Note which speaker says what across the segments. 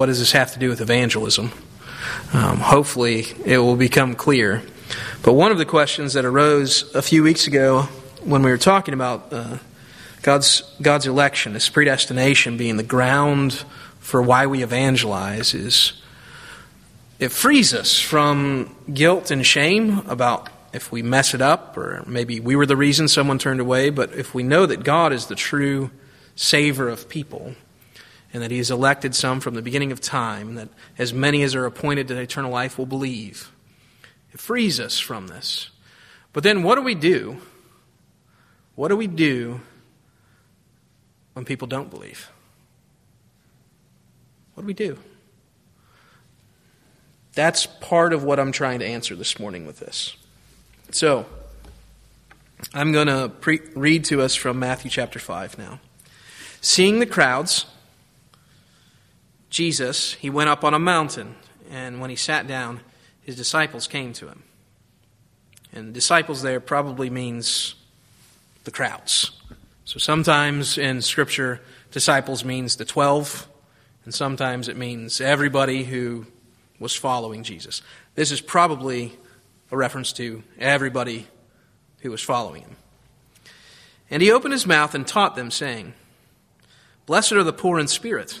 Speaker 1: What does this have to do with evangelism? Um, hopefully, it will become clear. But one of the questions that arose a few weeks ago when we were talking about uh, God's, God's election, His predestination being the ground for why we evangelize, is it frees us from guilt and shame about if we mess it up, or maybe we were the reason someone turned away, but if we know that God is the true Savior of people, and that He has elected some from the beginning of time, and that as many as are appointed to eternal life will believe, it frees us from this. But then what do we do? What do we do when people don't believe? What do we do? That's part of what I'm trying to answer this morning with this. So, I'm going to pre- read to us from Matthew chapter 5 now. Seeing the crowds, Jesus, he went up on a mountain, and when he sat down, his disciples came to him. And disciples there probably means the crowds. So sometimes in Scripture, disciples means the twelve, and sometimes it means everybody who was following Jesus. This is probably a reference to everybody who was following him. And he opened his mouth and taught them, saying, Blessed are the poor in spirit,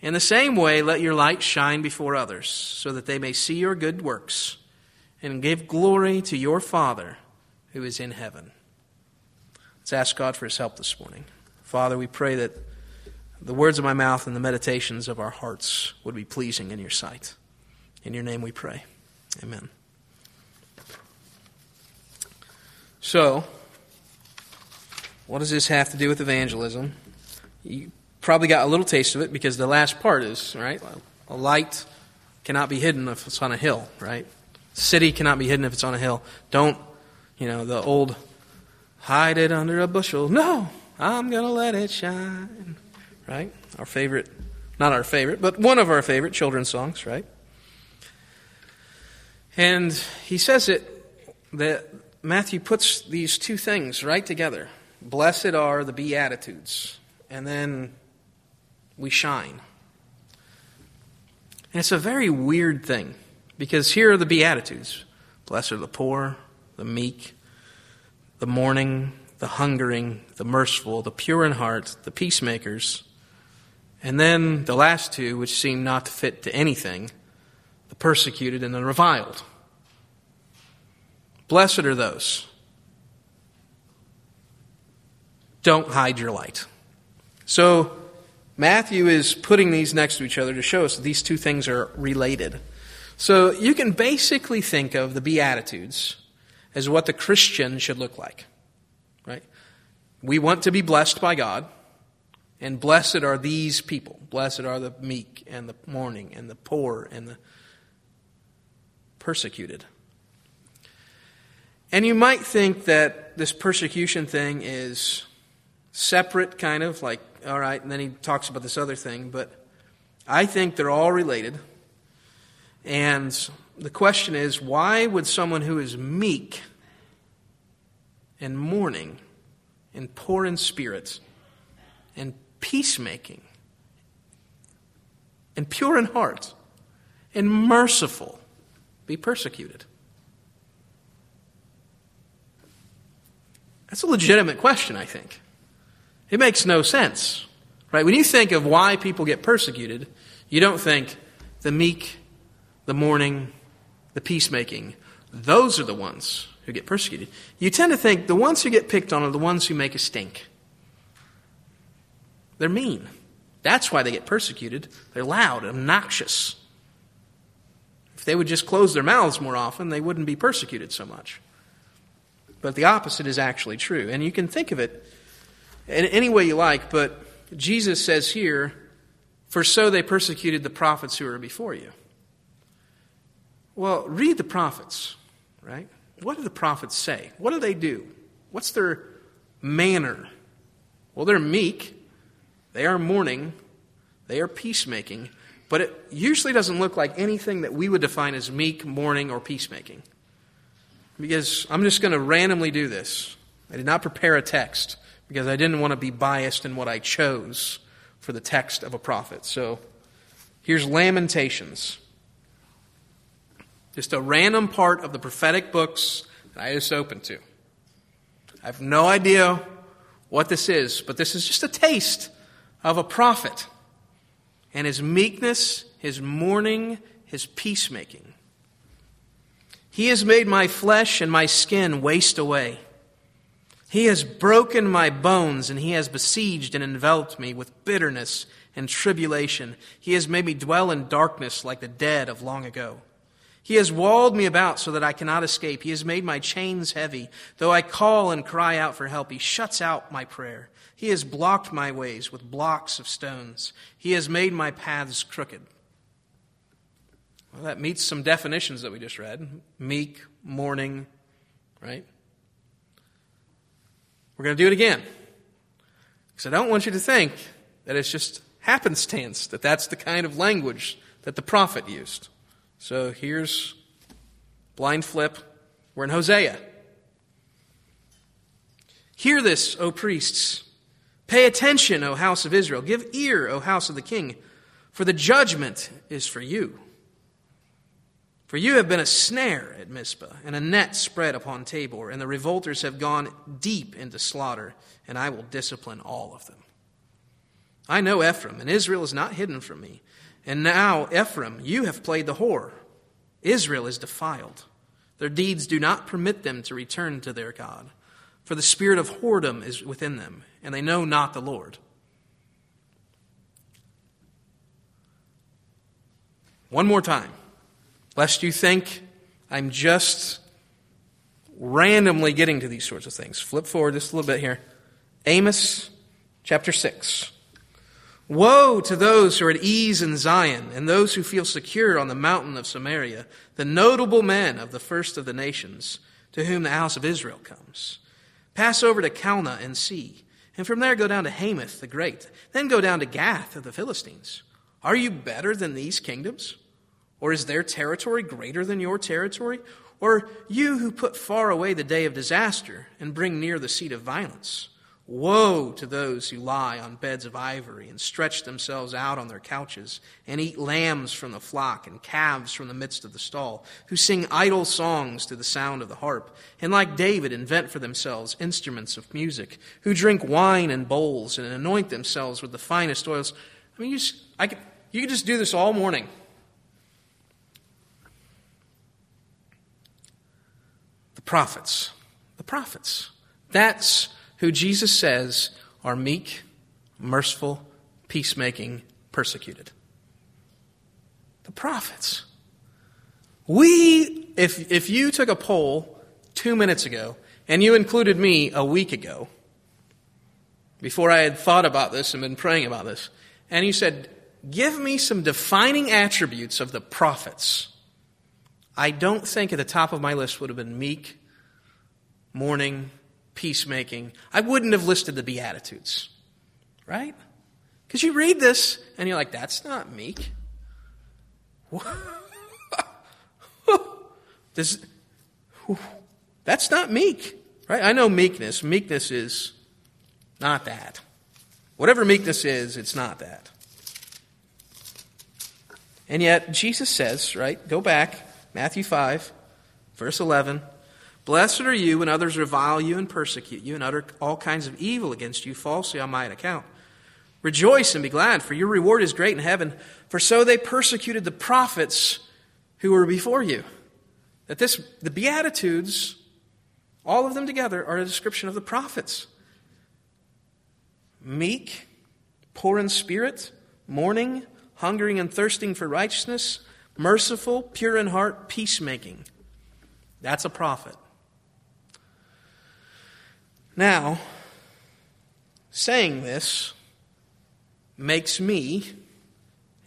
Speaker 1: In the same way, let your light shine before others, so that they may see your good works and give glory to your Father who is in heaven. Let's ask God for his help this morning. Father, we pray that the words of my mouth and the meditations of our hearts would be pleasing in your sight. In your name we pray. Amen. So, what does this have to do with evangelism? You probably got a little taste of it because the last part is, right? A light cannot be hidden if it's on a hill, right? City cannot be hidden if it's on a hill. Don't, you know, the old hide it under a bushel. No, I'm going to let it shine right? Our favorite, not our favorite, but one of our favorite children's songs, right? And he says it that Matthew puts these two things right together. Blessed are the Beatitudes, and then we shine. And it's a very weird thing because here are the Beatitudes Blessed are the poor, the meek, the mourning, the hungering, the merciful, the pure in heart, the peacemakers. And then the last two, which seem not to fit to anything the persecuted and the reviled. Blessed are those. Don't hide your light. So, Matthew is putting these next to each other to show us these two things are related. So, you can basically think of the Beatitudes as what the Christian should look like. Right? We want to be blessed by God. And blessed are these people. Blessed are the meek and the mourning and the poor and the persecuted. And you might think that this persecution thing is separate, kind of, like, all right, and then he talks about this other thing, but I think they're all related. And the question is why would someone who is meek and mourning and poor in spirit and peacemaking and pure in heart and merciful be persecuted? That's a legitimate question, I think. It makes no sense. Right? When you think of why people get persecuted, you don't think the meek, the mourning, the peacemaking. Those are the ones who get persecuted. You tend to think the ones who get picked on are the ones who make a stink. They're mean. That's why they get persecuted. They're loud, obnoxious. If they would just close their mouths more often, they wouldn't be persecuted so much. But the opposite is actually true. And you can think of it in any way you like, but Jesus says here, For so they persecuted the prophets who were before you. Well, read the prophets, right? What do the prophets say? What do they do? What's their manner? Well, they're meek, they are mourning, they are peacemaking, but it usually doesn't look like anything that we would define as meek, mourning, or peacemaking. Because I'm just going to randomly do this. I did not prepare a text because I didn't want to be biased in what I chose for the text of a prophet. So here's Lamentations. Just a random part of the prophetic books that I just opened to. I have no idea what this is, but this is just a taste of a prophet and his meekness, his mourning, his peacemaking. He has made my flesh and my skin waste away. He has broken my bones, and he has besieged and enveloped me with bitterness and tribulation. He has made me dwell in darkness like the dead of long ago. He has walled me about so that I cannot escape. He has made my chains heavy. Though I call and cry out for help, he shuts out my prayer. He has blocked my ways with blocks of stones. He has made my paths crooked. Well, that meets some definitions that we just read meek, mourning, right? We're going to do it again. Because I don't want you to think that it's just happenstance, that that's the kind of language that the prophet used. So here's blind flip. We're in Hosea. Hear this, O priests. Pay attention, O house of Israel. Give ear, O house of the king, for the judgment is for you. For you have been a snare at Mizpah, and a net spread upon Tabor, and the revolters have gone deep into slaughter, and I will discipline all of them. I know Ephraim, and Israel is not hidden from me. And now, Ephraim, you have played the whore. Israel is defiled. Their deeds do not permit them to return to their God, for the spirit of whoredom is within them, and they know not the Lord. One more time lest you think I'm just randomly getting to these sorts of things. Flip forward just a little bit here. Amos chapter 6. Woe to those who are at ease in Zion and those who feel secure on the mountain of Samaria, the notable men of the first of the nations, to whom the house of Israel comes. Pass over to Calneh and see, and from there go down to Hamath the great, then go down to Gath of the Philistines. Are you better than these kingdoms? Or is their territory greater than your territory? Or you who put far away the day of disaster and bring near the seat of violence? Woe to those who lie on beds of ivory and stretch themselves out on their couches and eat lambs from the flock and calves from the midst of the stall, who sing idle songs to the sound of the harp, and like David invent for themselves instruments of music, who drink wine in bowls and anoint themselves with the finest oils. I mean, you, I could, you could just do this all morning. Prophets. The prophets. That's who Jesus says are meek, merciful, peacemaking, persecuted. The prophets. We, if, if you took a poll two minutes ago and you included me a week ago, before I had thought about this and been praying about this, and you said, Give me some defining attributes of the prophets. I don't think at the top of my list would have been meek, mourning, peacemaking. I wouldn't have listed the Beatitudes, right? Because you read this and you're like, that's not meek. Does, that's not meek, right? I know meekness. Meekness is not that. Whatever meekness is, it's not that. And yet, Jesus says, right? Go back, Matthew 5, verse 11. Blessed are you when others revile you and persecute you and utter all kinds of evil against you falsely on my account. Rejoice and be glad, for your reward is great in heaven, for so they persecuted the prophets who were before you. That this, the Beatitudes, all of them together, are a description of the prophets. Meek, poor in spirit, mourning, hungering and thirsting for righteousness, merciful, pure in heart, peacemaking. That's a prophet. Now, saying this makes me,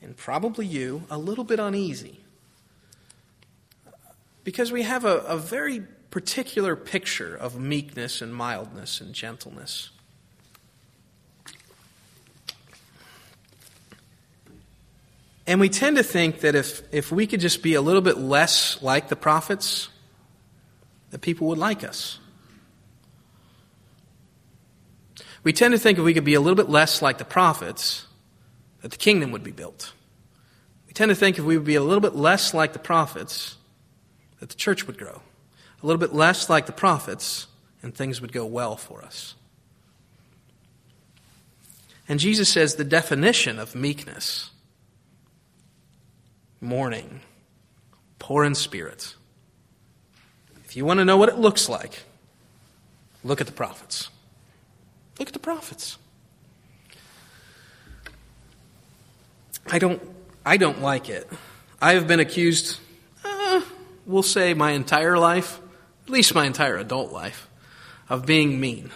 Speaker 1: and probably you, a little bit uneasy. Because we have a, a very particular picture of meekness and mildness and gentleness. And we tend to think that if, if we could just be a little bit less like the prophets, that people would like us. We tend to think if we could be a little bit less like the prophets, that the kingdom would be built. We tend to think if we would be a little bit less like the prophets, that the church would grow. A little bit less like the prophets, and things would go well for us. And Jesus says the definition of meekness mourning, poor in spirit. If you want to know what it looks like, look at the prophets. Look at the prophets. I don't, I don't like it. I have been accused, uh, we'll say my entire life, at least my entire adult life, of being mean.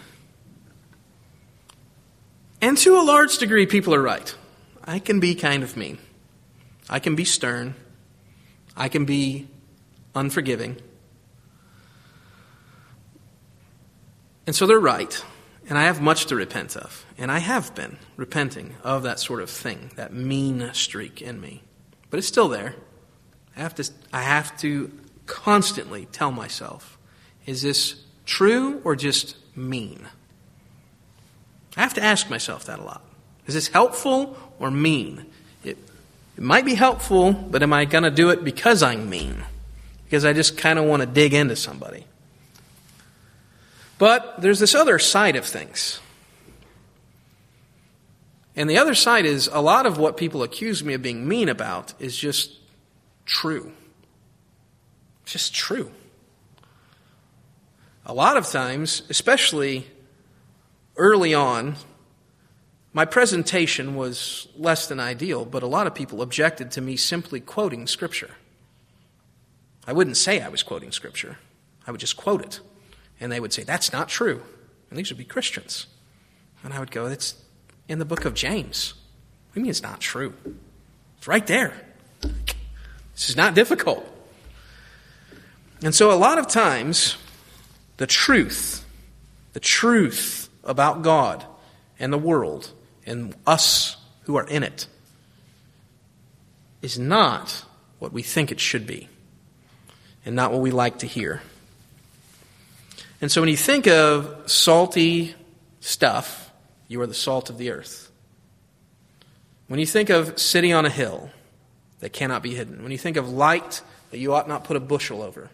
Speaker 1: And to a large degree, people are right. I can be kind of mean. I can be stern. I can be unforgiving. And so they're right. And I have much to repent of. And I have been repenting of that sort of thing, that mean streak in me. But it's still there. I have to, I have to constantly tell myself is this true or just mean? I have to ask myself that a lot. Is this helpful or mean? It, it might be helpful, but am I going to do it because I'm mean? Because I just kind of want to dig into somebody. But there's this other side of things. And the other side is a lot of what people accuse me of being mean about is just true. Just true. A lot of times, especially early on, my presentation was less than ideal, but a lot of people objected to me simply quoting Scripture. I wouldn't say I was quoting Scripture, I would just quote it. And they would say, That's not true. And these would be Christians. And I would go, It's in the book of James. What do you mean it's not true? It's right there. This is not difficult. And so, a lot of times, the truth, the truth about God and the world and us who are in it, is not what we think it should be and not what we like to hear. And so when you think of salty stuff, you are the salt of the earth. When you think of sitting on a hill that cannot be hidden, when you think of light that you ought not put a bushel over,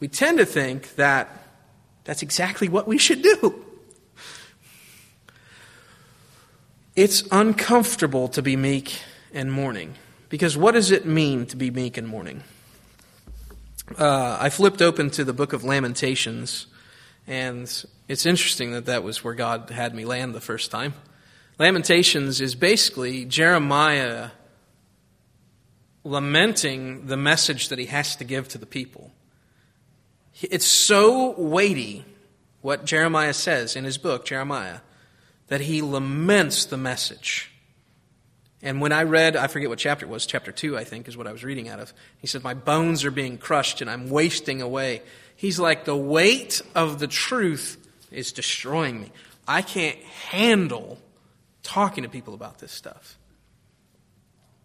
Speaker 1: we tend to think that that's exactly what we should do. It's uncomfortable to be meek and mourning. Because what does it mean to be meek and mourning? Uh, I flipped open to the book of Lamentations, and it's interesting that that was where God had me land the first time. Lamentations is basically Jeremiah lamenting the message that he has to give to the people. It's so weighty, what Jeremiah says in his book, Jeremiah, that he laments the message. And when I read, I forget what chapter it was, chapter 2, I think, is what I was reading out of. He said, My bones are being crushed and I'm wasting away. He's like, The weight of the truth is destroying me. I can't handle talking to people about this stuff.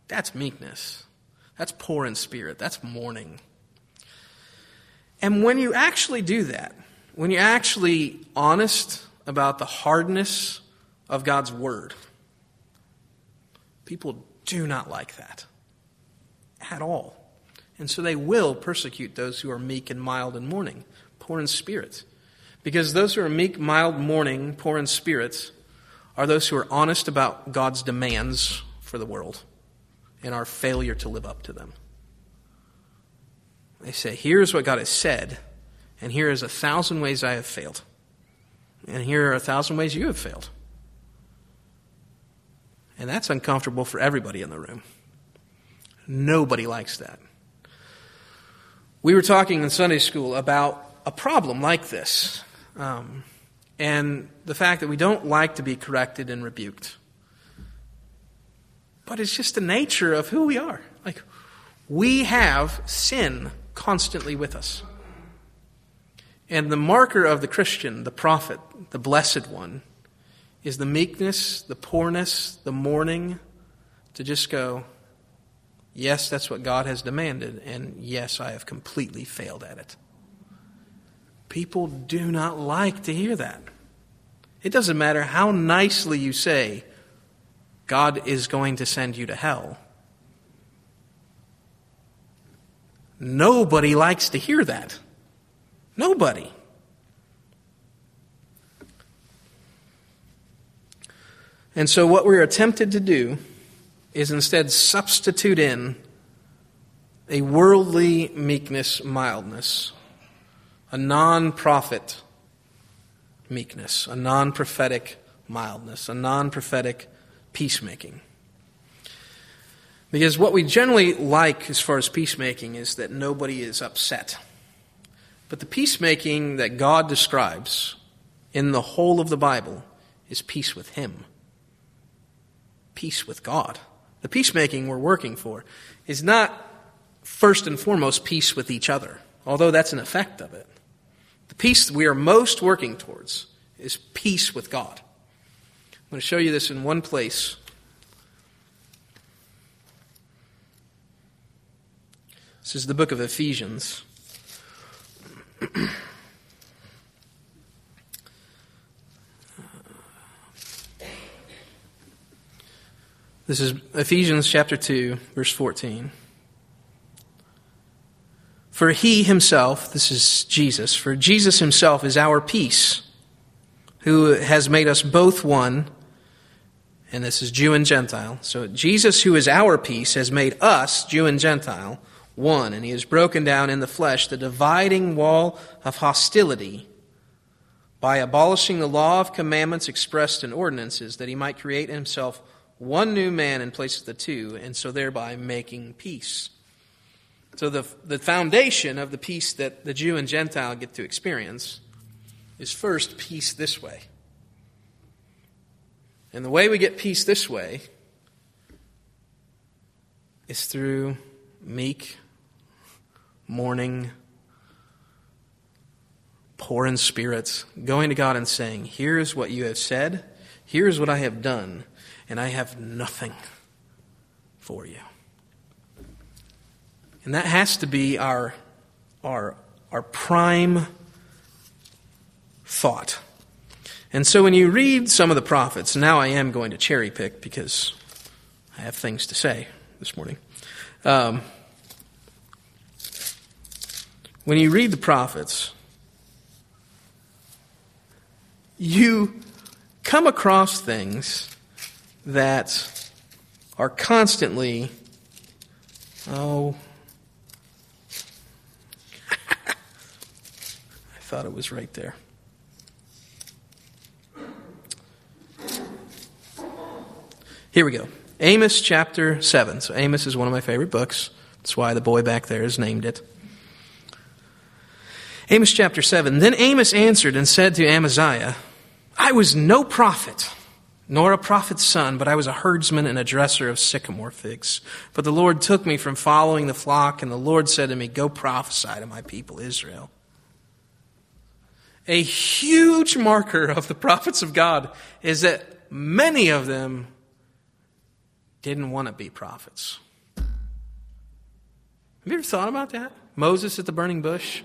Speaker 1: That's meekness. That's poor in spirit. That's mourning. And when you actually do that, when you're actually honest about the hardness of God's word, people do not like that at all. And so they will persecute those who are meek and mild in mourning, poor in spirit. Because those who are meek, mild, mourning, poor in spirit are those who are honest about God's demands for the world and our failure to live up to them. They say, Here's what God has said, and here is a thousand ways I have failed. And here are a thousand ways you have failed. And that's uncomfortable for everybody in the room. Nobody likes that. We were talking in Sunday school about a problem like this, um, and the fact that we don't like to be corrected and rebuked. But it's just the nature of who we are. Like, we have sin constantly with us. And the marker of the Christian, the prophet, the blessed one, is the meekness, the poorness, the mourning, to just go, yes, that's what God has demanded, and yes, I have completely failed at it. People do not like to hear that. It doesn't matter how nicely you say, God is going to send you to hell. Nobody likes to hear that. Nobody. And so, what we're attempted to do is instead substitute in a worldly meekness, mildness, a non prophet meekness, a non prophetic mildness, a non prophetic peacemaking. Because what we generally like as far as peacemaking is that nobody is upset. But the peacemaking that God describes in the whole of the Bible is peace with Him, peace with God. The peacemaking we're working for is not first and foremost peace with each other, although that's an effect of it. The peace we are most working towards is peace with God. I'm going to show you this in one place This is the book of Ephesians. this is Ephesians chapter 2, verse 14. For he himself, this is Jesus, for Jesus himself is our peace, who has made us both one, and this is Jew and Gentile. So Jesus, who is our peace, has made us, Jew and Gentile, one, and he has broken down in the flesh the dividing wall of hostility by abolishing the law of commandments expressed in ordinances, that he might create in himself one new man in place of the two, and so thereby making peace. So, the, the foundation of the peace that the Jew and Gentile get to experience is first peace this way. And the way we get peace this way is through meek, mourning, poor in spirits, going to God and saying, Here is what you have said, here is what I have done, and I have nothing for you. And that has to be our, our, our prime thought. And so when you read some of the prophets, now I am going to cherry pick because I have things to say this morning. Um, when you read the prophets, you come across things that are constantly, oh, I thought it was right there. Here we go. Amos chapter 7. So, Amos is one of my favorite books. That's why the boy back there has named it. Amos chapter 7. Then Amos answered and said to Amaziah, I was no prophet, nor a prophet's son, but I was a herdsman and a dresser of sycamore figs. But the Lord took me from following the flock, and the Lord said to me, Go prophesy to my people Israel. a huge marker of the prophets of God is that many of them didn't want to be prophets. Have you ever thought about that? Moses at the burning bush?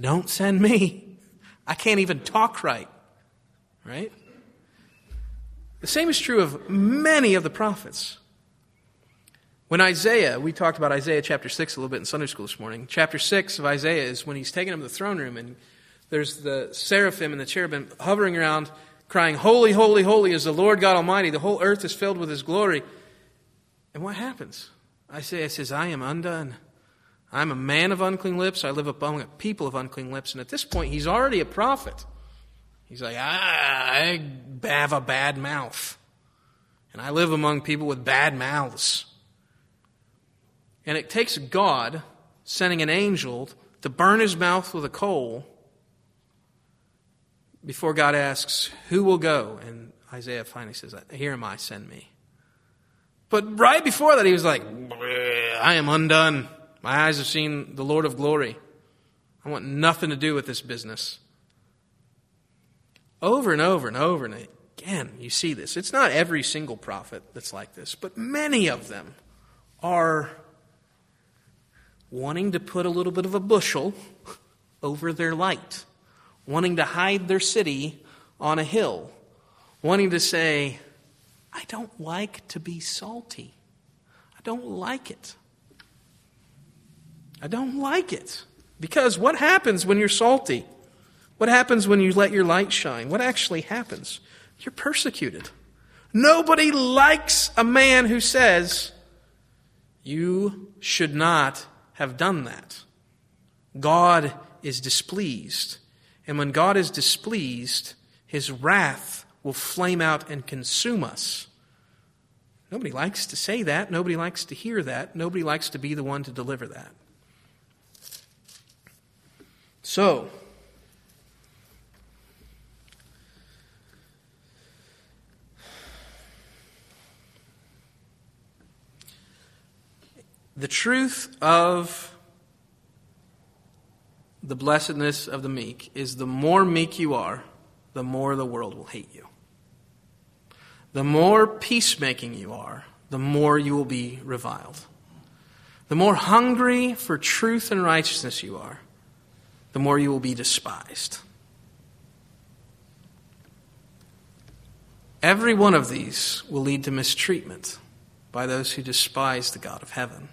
Speaker 1: Don't send me. I can't even talk right. Right? The same is true of many of the prophets. When Isaiah, we talked about Isaiah chapter 6 a little bit in Sunday school this morning. Chapter 6 of Isaiah is when he's taken him to the throne room and there's the seraphim and the cherubim hovering around crying, Holy, holy, holy is the Lord God Almighty. The whole earth is filled with his glory. And what happens? Isaiah says, I am undone. I'm a man of unclean lips. I live among a people of unclean lips. And at this point, he's already a prophet. He's like, I have a bad mouth. And I live among people with bad mouths. And it takes God sending an angel to burn his mouth with a coal before God asks, Who will go? And Isaiah finally says, Here am I, send me. But right before that, he was like, I am undone. My eyes have seen the Lord of glory. I want nothing to do with this business. Over and over and over and again, you see this. It's not every single prophet that's like this, but many of them are wanting to put a little bit of a bushel over their light, wanting to hide their city on a hill, wanting to say, I don't like to be salty. I don't like it. I don't like it. Because what happens when you're salty? What happens when you let your light shine? What actually happens? You're persecuted. Nobody likes a man who says, You should not have done that. God is displeased. And when God is displeased, his wrath will flame out and consume us. Nobody likes to say that. Nobody likes to hear that. Nobody likes to be the one to deliver that. So, the truth of the blessedness of the meek is the more meek you are, the more the world will hate you. The more peacemaking you are, the more you will be reviled. The more hungry for truth and righteousness you are, the more you will be despised. Every one of these will lead to mistreatment by those who despise the God of heaven.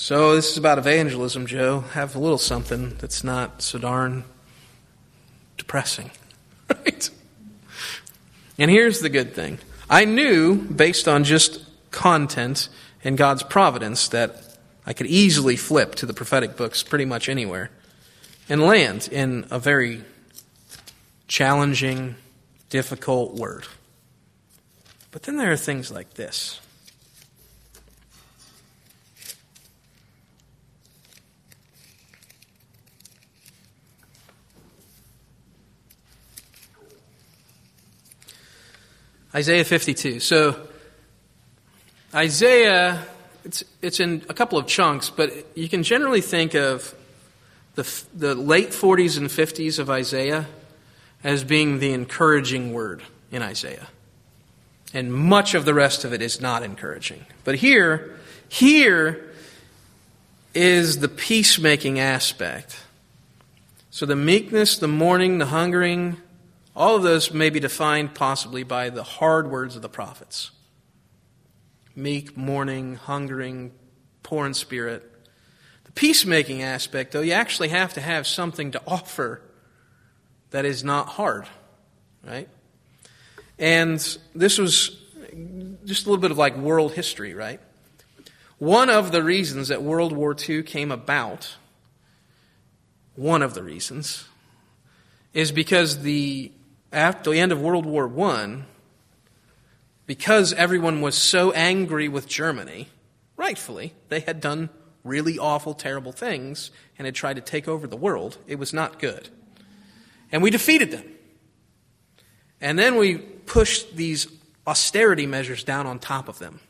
Speaker 1: So, this is about evangelism, Joe. Have a little something that's not so darn depressing. Right? And here's the good thing I knew, based on just content and God's providence, that I could easily flip to the prophetic books pretty much anywhere and land in a very challenging, difficult word. But then there are things like this. Isaiah 52. So, Isaiah it's, it's in a couple of chunks, but you can generally think of the, the late 40s and 50s of Isaiah as being the encouraging word in Isaiah. And much of the rest of it is not encouraging. But here, here is the peacemaking aspect. So the meekness, the mourning, the hungering, all of those may be defined possibly by the hard words of the prophets meek, mourning, hungering, poor in spirit. The peacemaking aspect, though, you actually have to have something to offer that is not hard, right? And this was just a little bit of like world history, right? One of the reasons that World War II came about, one of the reasons, is because the after the end of World War I, because everyone was so angry with Germany, rightfully, they had done really awful, terrible things and had tried to take over the world. It was not good. And we defeated them. And then we pushed these austerity measures down on top of them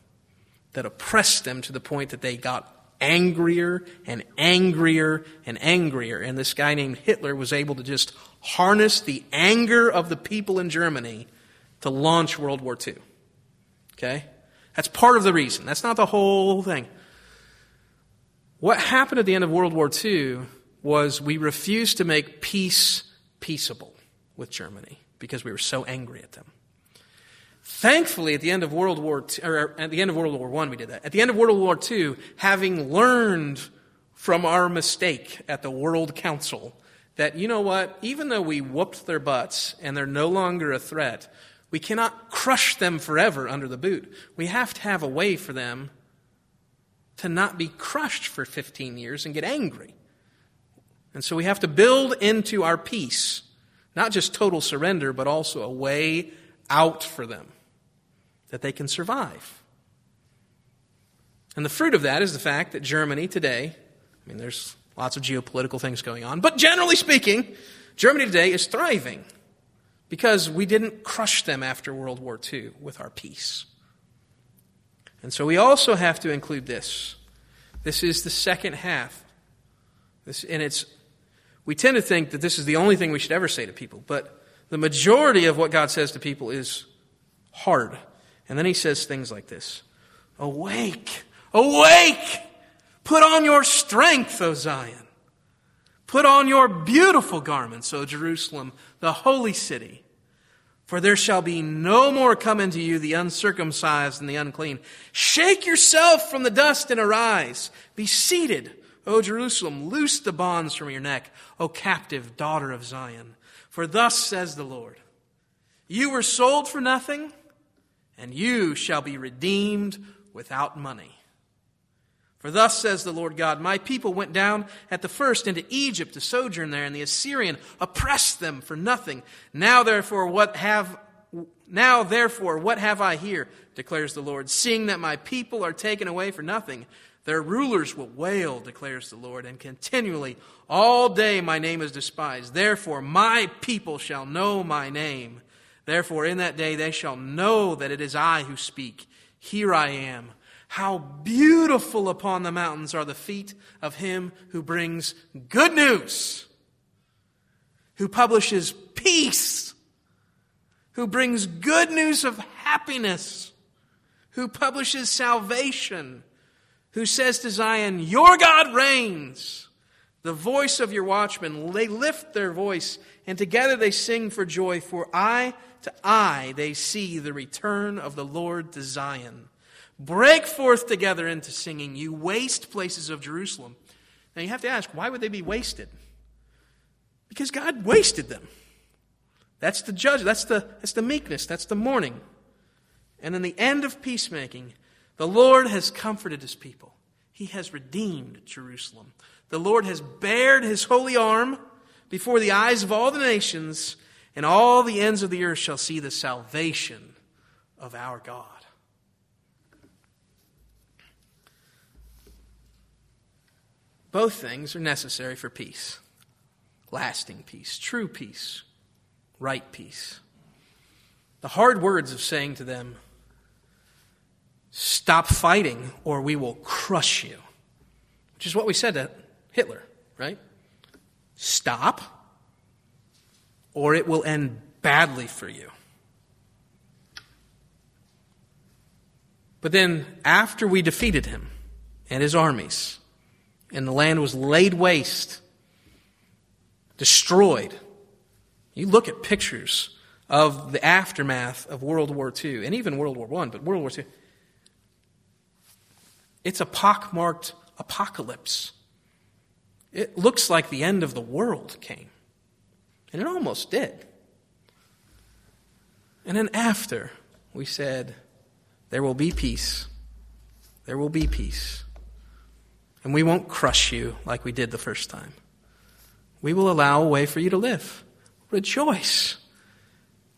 Speaker 1: that oppressed them to the point that they got angrier and angrier and angrier. And this guy named Hitler was able to just harness the anger of the people in Germany to launch World War II. Okay? That's part of the reason. That's not the whole thing. What happened at the end of World War II was we refused to make peace peaceable with Germany because we were so angry at them. Thankfully, at the end of World War II, or at the end of World War I, we did that. At the end of World War II, having learned from our mistake at the World Council that, you know what, even though we whooped their butts and they're no longer a threat, we cannot crush them forever under the boot. We have to have a way for them to not be crushed for 15 years and get angry. And so we have to build into our peace not just total surrender, but also a way out for them that they can survive. And the fruit of that is the fact that Germany today, I mean, there's lots of geopolitical things going on, but generally speaking, Germany today is thriving because we didn't crush them after World War II with our peace. And so we also have to include this. This is the second half. This, and it's, we tend to think that this is the only thing we should ever say to people, but the majority of what God says to people is hard. And then he says things like this Awake! Awake! Put on your strength, O Zion. Put on your beautiful garments, O Jerusalem, the holy city. For there shall be no more come into you the uncircumcised and the unclean. Shake yourself from the dust and arise. Be seated, O Jerusalem. Loose the bonds from your neck, O captive daughter of Zion. For thus says the Lord You were sold for nothing, and you shall be redeemed without money. For thus says the Lord God, My people went down at the first into Egypt to sojourn there, and the Assyrian oppressed them for nothing. Now therefore, what have now therefore, what have I here? declares the Lord, seeing that my people are taken away for nothing. Their rulers will wail, declares the Lord, and continually all day my name is despised. Therefore, my people shall know my name. Therefore, in that day they shall know that it is I who speak. Here I am. How beautiful upon the mountains are the feet of him who brings good news, who publishes peace, who brings good news of happiness, who publishes salvation, who says to Zion, Your God reigns. The voice of your watchmen, they lift their voice, and together they sing for joy, for eye to eye they see the return of the Lord to Zion. Break forth together into singing, you waste places of Jerusalem. Now you have to ask, why would they be wasted? Because God wasted them. That's the judge, that's the, that's the meekness, that's the mourning. And in the end of peacemaking, the Lord has comforted his people. He has redeemed Jerusalem. The Lord has bared his holy arm before the eyes of all the nations, and all the ends of the earth shall see the salvation of our God. Both things are necessary for peace lasting peace, true peace, right peace. The hard words of saying to them, Stop fighting or we will crush you, which is what we said to Hitler, right? Stop or it will end badly for you. But then, after we defeated him and his armies, and the land was laid waste, destroyed. You look at pictures of the aftermath of World War II and even World War I, but World War II. It's a pockmarked apocalypse. It looks like the end of the world came. And it almost did. And then after, we said, There will be peace. There will be peace. And we won't crush you like we did the first time. We will allow a way for you to live. Rejoice.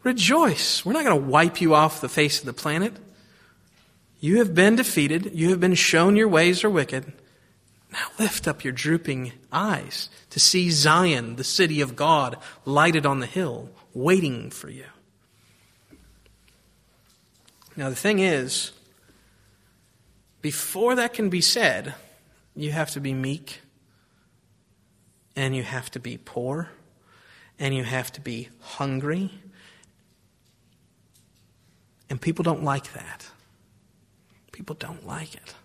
Speaker 1: Rejoice. We're not going to wipe you off the face of the planet. You have been defeated. You have been shown your ways are wicked. Now lift up your drooping eyes to see Zion, the city of God, lighted on the hill, waiting for you. Now, the thing is, before that can be said, you have to be meek, and you have to be poor, and you have to be hungry. And people don't like that. People don't like it.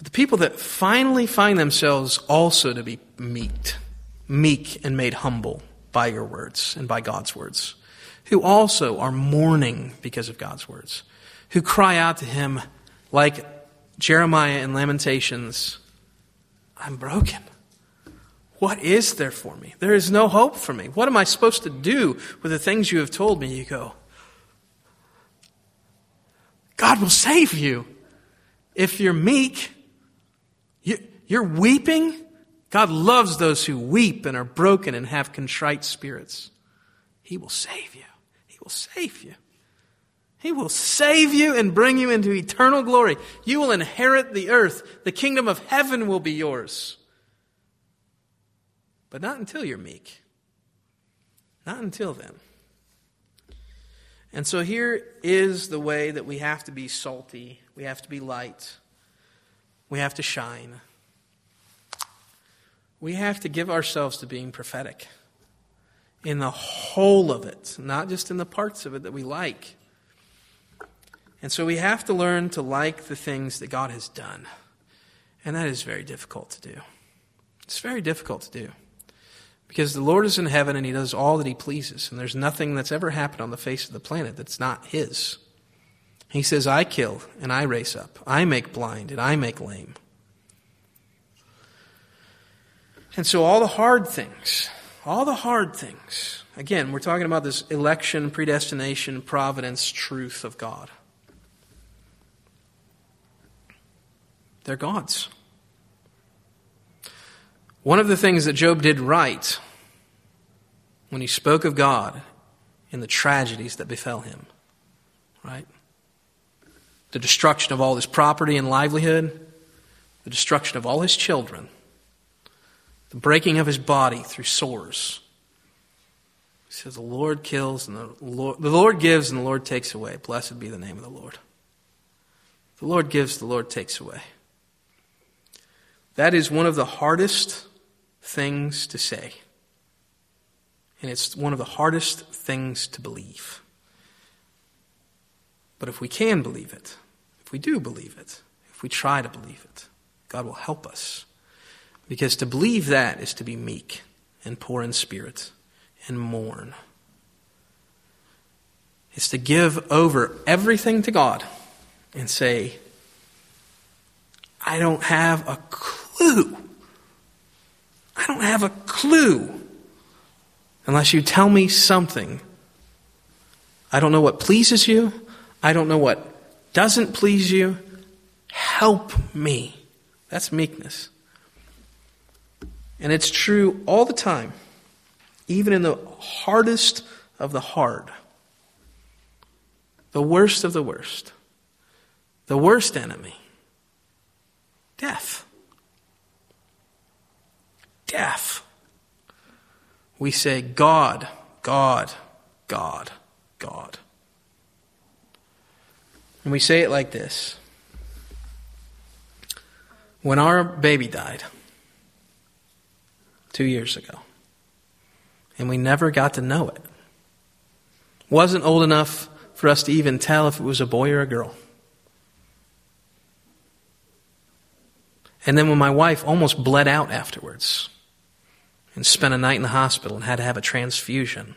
Speaker 1: But the people that finally find themselves also to be meek, meek and made humble by your words and by God's words, who also are mourning because of God's words, who cry out to Him like Jeremiah in Lamentations I'm broken. What is there for me? There is no hope for me. What am I supposed to do with the things you have told me? You go, God will save you. If you're meek, you're weeping. God loves those who weep and are broken and have contrite spirits. He will save you. He will save you. He will save you and bring you into eternal glory. You will inherit the earth. The kingdom of heaven will be yours. But not until you're meek. Not until then. And so here is the way that we have to be salty, we have to be light, we have to shine. We have to give ourselves to being prophetic in the whole of it, not just in the parts of it that we like. And so we have to learn to like the things that God has done. And that is very difficult to do. It's very difficult to do. Because the Lord is in heaven and He does all that He pleases. And there's nothing that's ever happened on the face of the planet that's not His. He says, I kill and I raise up. I make blind and I make lame. And so all the hard things, all the hard things, again, we're talking about this election, predestination, providence, truth of God. They're God's. One of the things that Job did right when he spoke of God in the tragedies that befell him, right? The destruction of all his property and livelihood, the destruction of all his children, the breaking of his body through sores. He says, The Lord kills and the Lord, the Lord gives and the Lord takes away. Blessed be the name of the Lord. The Lord gives, the Lord takes away. That is one of the hardest things to say. And it's one of the hardest things to believe. But if we can believe it, if we do believe it, if we try to believe it, God will help us. Because to believe that is to be meek and poor in spirit and mourn. It's to give over everything to God and say, I don't have a clue I don't have a clue unless you tell me something. I don't know what pleases you. I don't know what doesn't please you. Help me. That's meekness. And it's true all the time, even in the hardest of the hard, the worst of the worst, the worst enemy. Death. Death. We say, God, God, God, God. And we say it like this. When our baby died two years ago, and we never got to know it, wasn't old enough for us to even tell if it was a boy or a girl. And then when my wife almost bled out afterwards, and spent a night in the hospital and had to have a transfusion.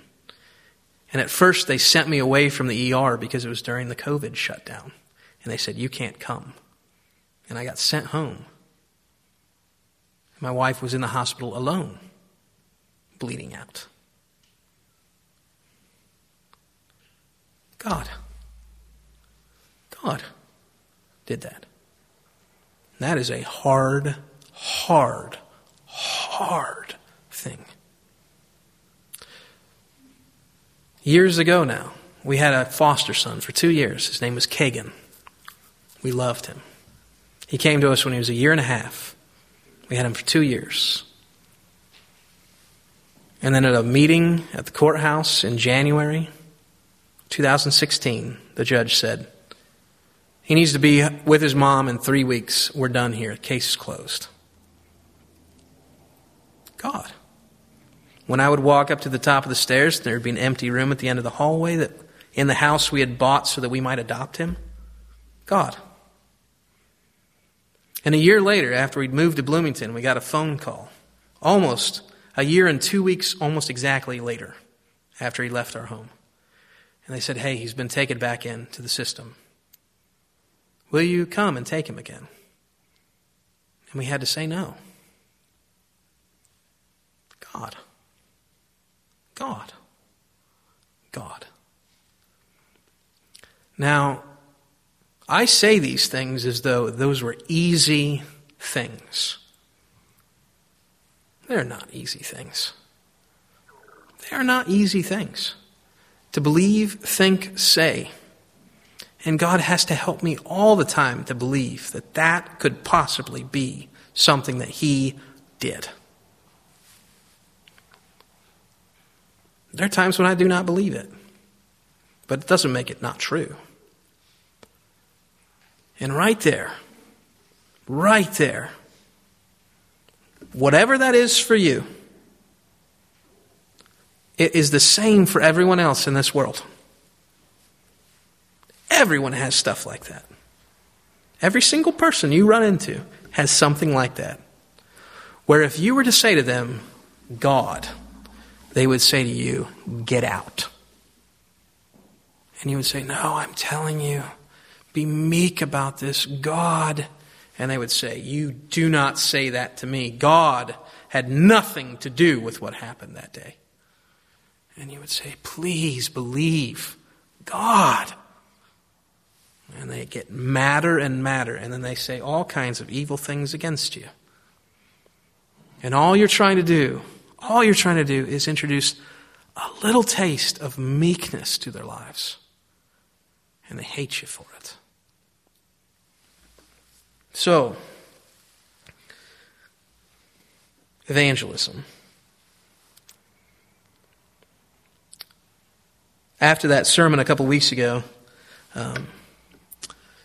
Speaker 1: And at first, they sent me away from the ER because it was during the COVID shutdown. And they said, You can't come. And I got sent home. My wife was in the hospital alone, bleeding out. God. God did that. That is a hard, hard, hard thing. Years ago now, we had a foster son for two years. His name was Kagan. We loved him. He came to us when he was a year and a half. We had him for two years. And then at a meeting at the courthouse in January 2016, the judge said, He needs to be with his mom in three weeks. We're done here. Case is closed. God. When I would walk up to the top of the stairs, there would be an empty room at the end of the hallway that in the house we had bought so that we might adopt him. God. And a year later, after we'd moved to Bloomington, we got a phone call. Almost a year and two weeks, almost exactly later, after he left our home. And they said, Hey, he's been taken back into the system. Will you come and take him again? And we had to say no. God. God. God. Now, I say these things as though those were easy things. They're not easy things. They are not easy things. To believe, think, say. And God has to help me all the time to believe that that could possibly be something that He did. There are times when I do not believe it, but it doesn't make it not true. And right there, right there, whatever that is for you, it is the same for everyone else in this world. Everyone has stuff like that. Every single person you run into has something like that. Where if you were to say to them, God, they would say to you, Get out. And you would say, No, I'm telling you, be meek about this. God. And they would say, You do not say that to me. God had nothing to do with what happened that day. And you would say, Please believe God. And they get madder and madder, and then they say all kinds of evil things against you. And all you're trying to do, all you're trying to do is introduce a little taste of meekness to their lives. And they hate you for it. So, evangelism. After that sermon a couple weeks ago, um,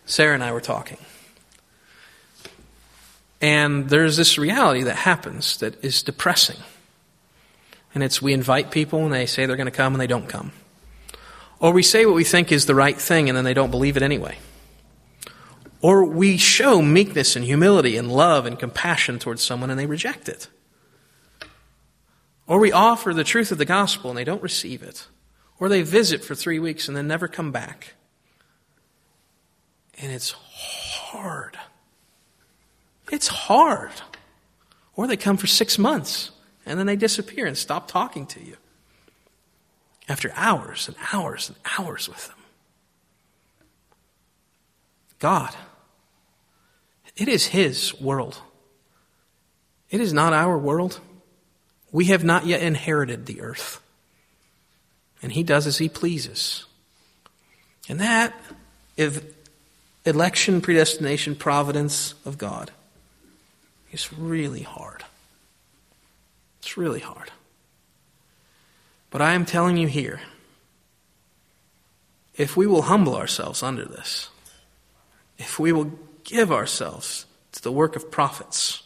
Speaker 1: Sarah and I were talking. And there's this reality that happens that is depressing. And it's we invite people and they say they're going to come and they don't come. Or we say what we think is the right thing and then they don't believe it anyway. Or we show meekness and humility and love and compassion towards someone and they reject it. Or we offer the truth of the gospel and they don't receive it. Or they visit for three weeks and then never come back. And it's hard. It's hard. Or they come for six months and then they disappear and stop talking to you after hours and hours and hours with them. God it is His world. It is not our world. We have not yet inherited the earth. And He does as He pleases. And that is election, predestination, providence of God is really hard. It's really hard. But I am telling you here if we will humble ourselves under this, if we will give ourselves to the work of prophets.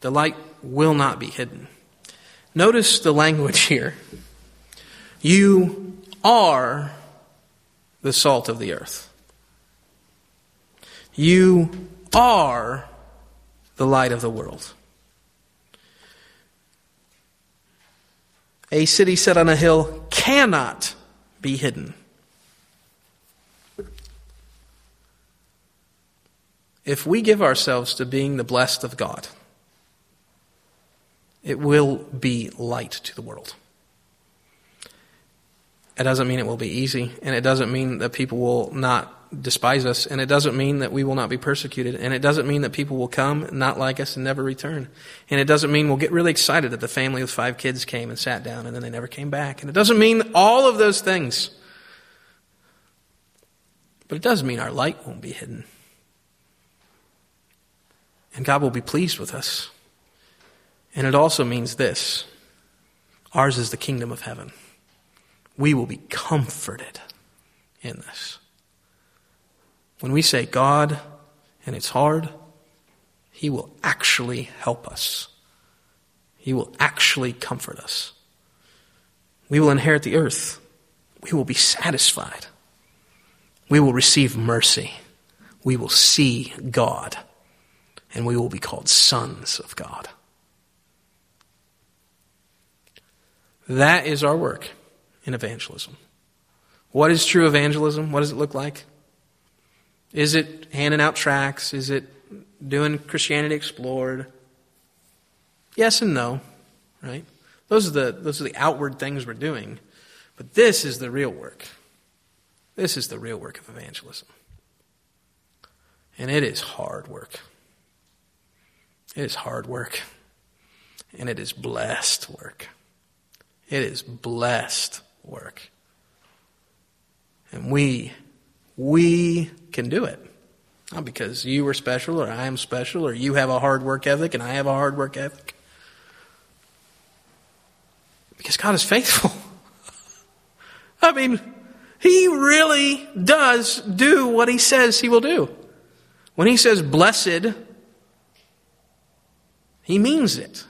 Speaker 1: The light will not be hidden. Notice the language here. You are the salt of the earth. You are the light of the world. A city set on a hill cannot be hidden. If we give ourselves to being the blessed of God, it will be light to the world. It doesn't mean it will be easy, and it doesn't mean that people will not despise us, and it doesn't mean that we will not be persecuted, and it doesn't mean that people will come, not like us, and never return. And it doesn't mean we'll get really excited that the family with five kids came and sat down, and then they never came back. And it doesn't mean all of those things. But it does mean our light won't be hidden. And God will be pleased with us. And it also means this ours is the kingdom of heaven. We will be comforted in this. When we say God and it's hard, He will actually help us. He will actually comfort us. We will inherit the earth. We will be satisfied. We will receive mercy. We will see God. And we will be called sons of God. That is our work in evangelism. What is true evangelism? What does it look like? Is it handing out tracts? Is it doing Christianity Explored? Yes and no, right? Those are the, those are the outward things we're doing. But this is the real work. This is the real work of evangelism. And it is hard work. It is hard work. And it is blessed work. It is blessed work. And we, we can do it. Not because you are special or I am special or you have a hard work ethic and I have a hard work ethic. Because God is faithful. I mean, He really does do what He says He will do. When He says blessed, He means it.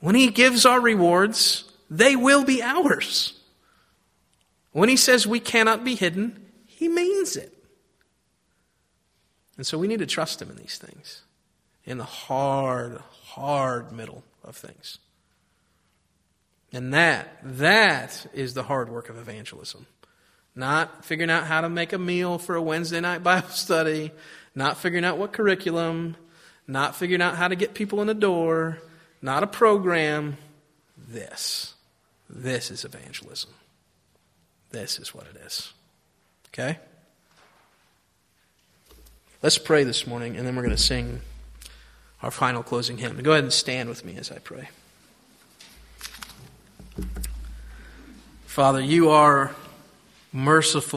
Speaker 1: When He gives our rewards, they will be ours. When He says we cannot be hidden, He means it. And so we need to trust Him in these things, in the hard, hard middle of things. And that, that is the hard work of evangelism. Not figuring out how to make a meal for a Wednesday night Bible study, not figuring out what curriculum, not figuring out how to get people in the door, not a program. This. This is evangelism. This is what it is. Okay? Let's pray this morning, and then we're going to sing our final closing hymn. Go ahead and stand with me as I pray. Father, you are merciful.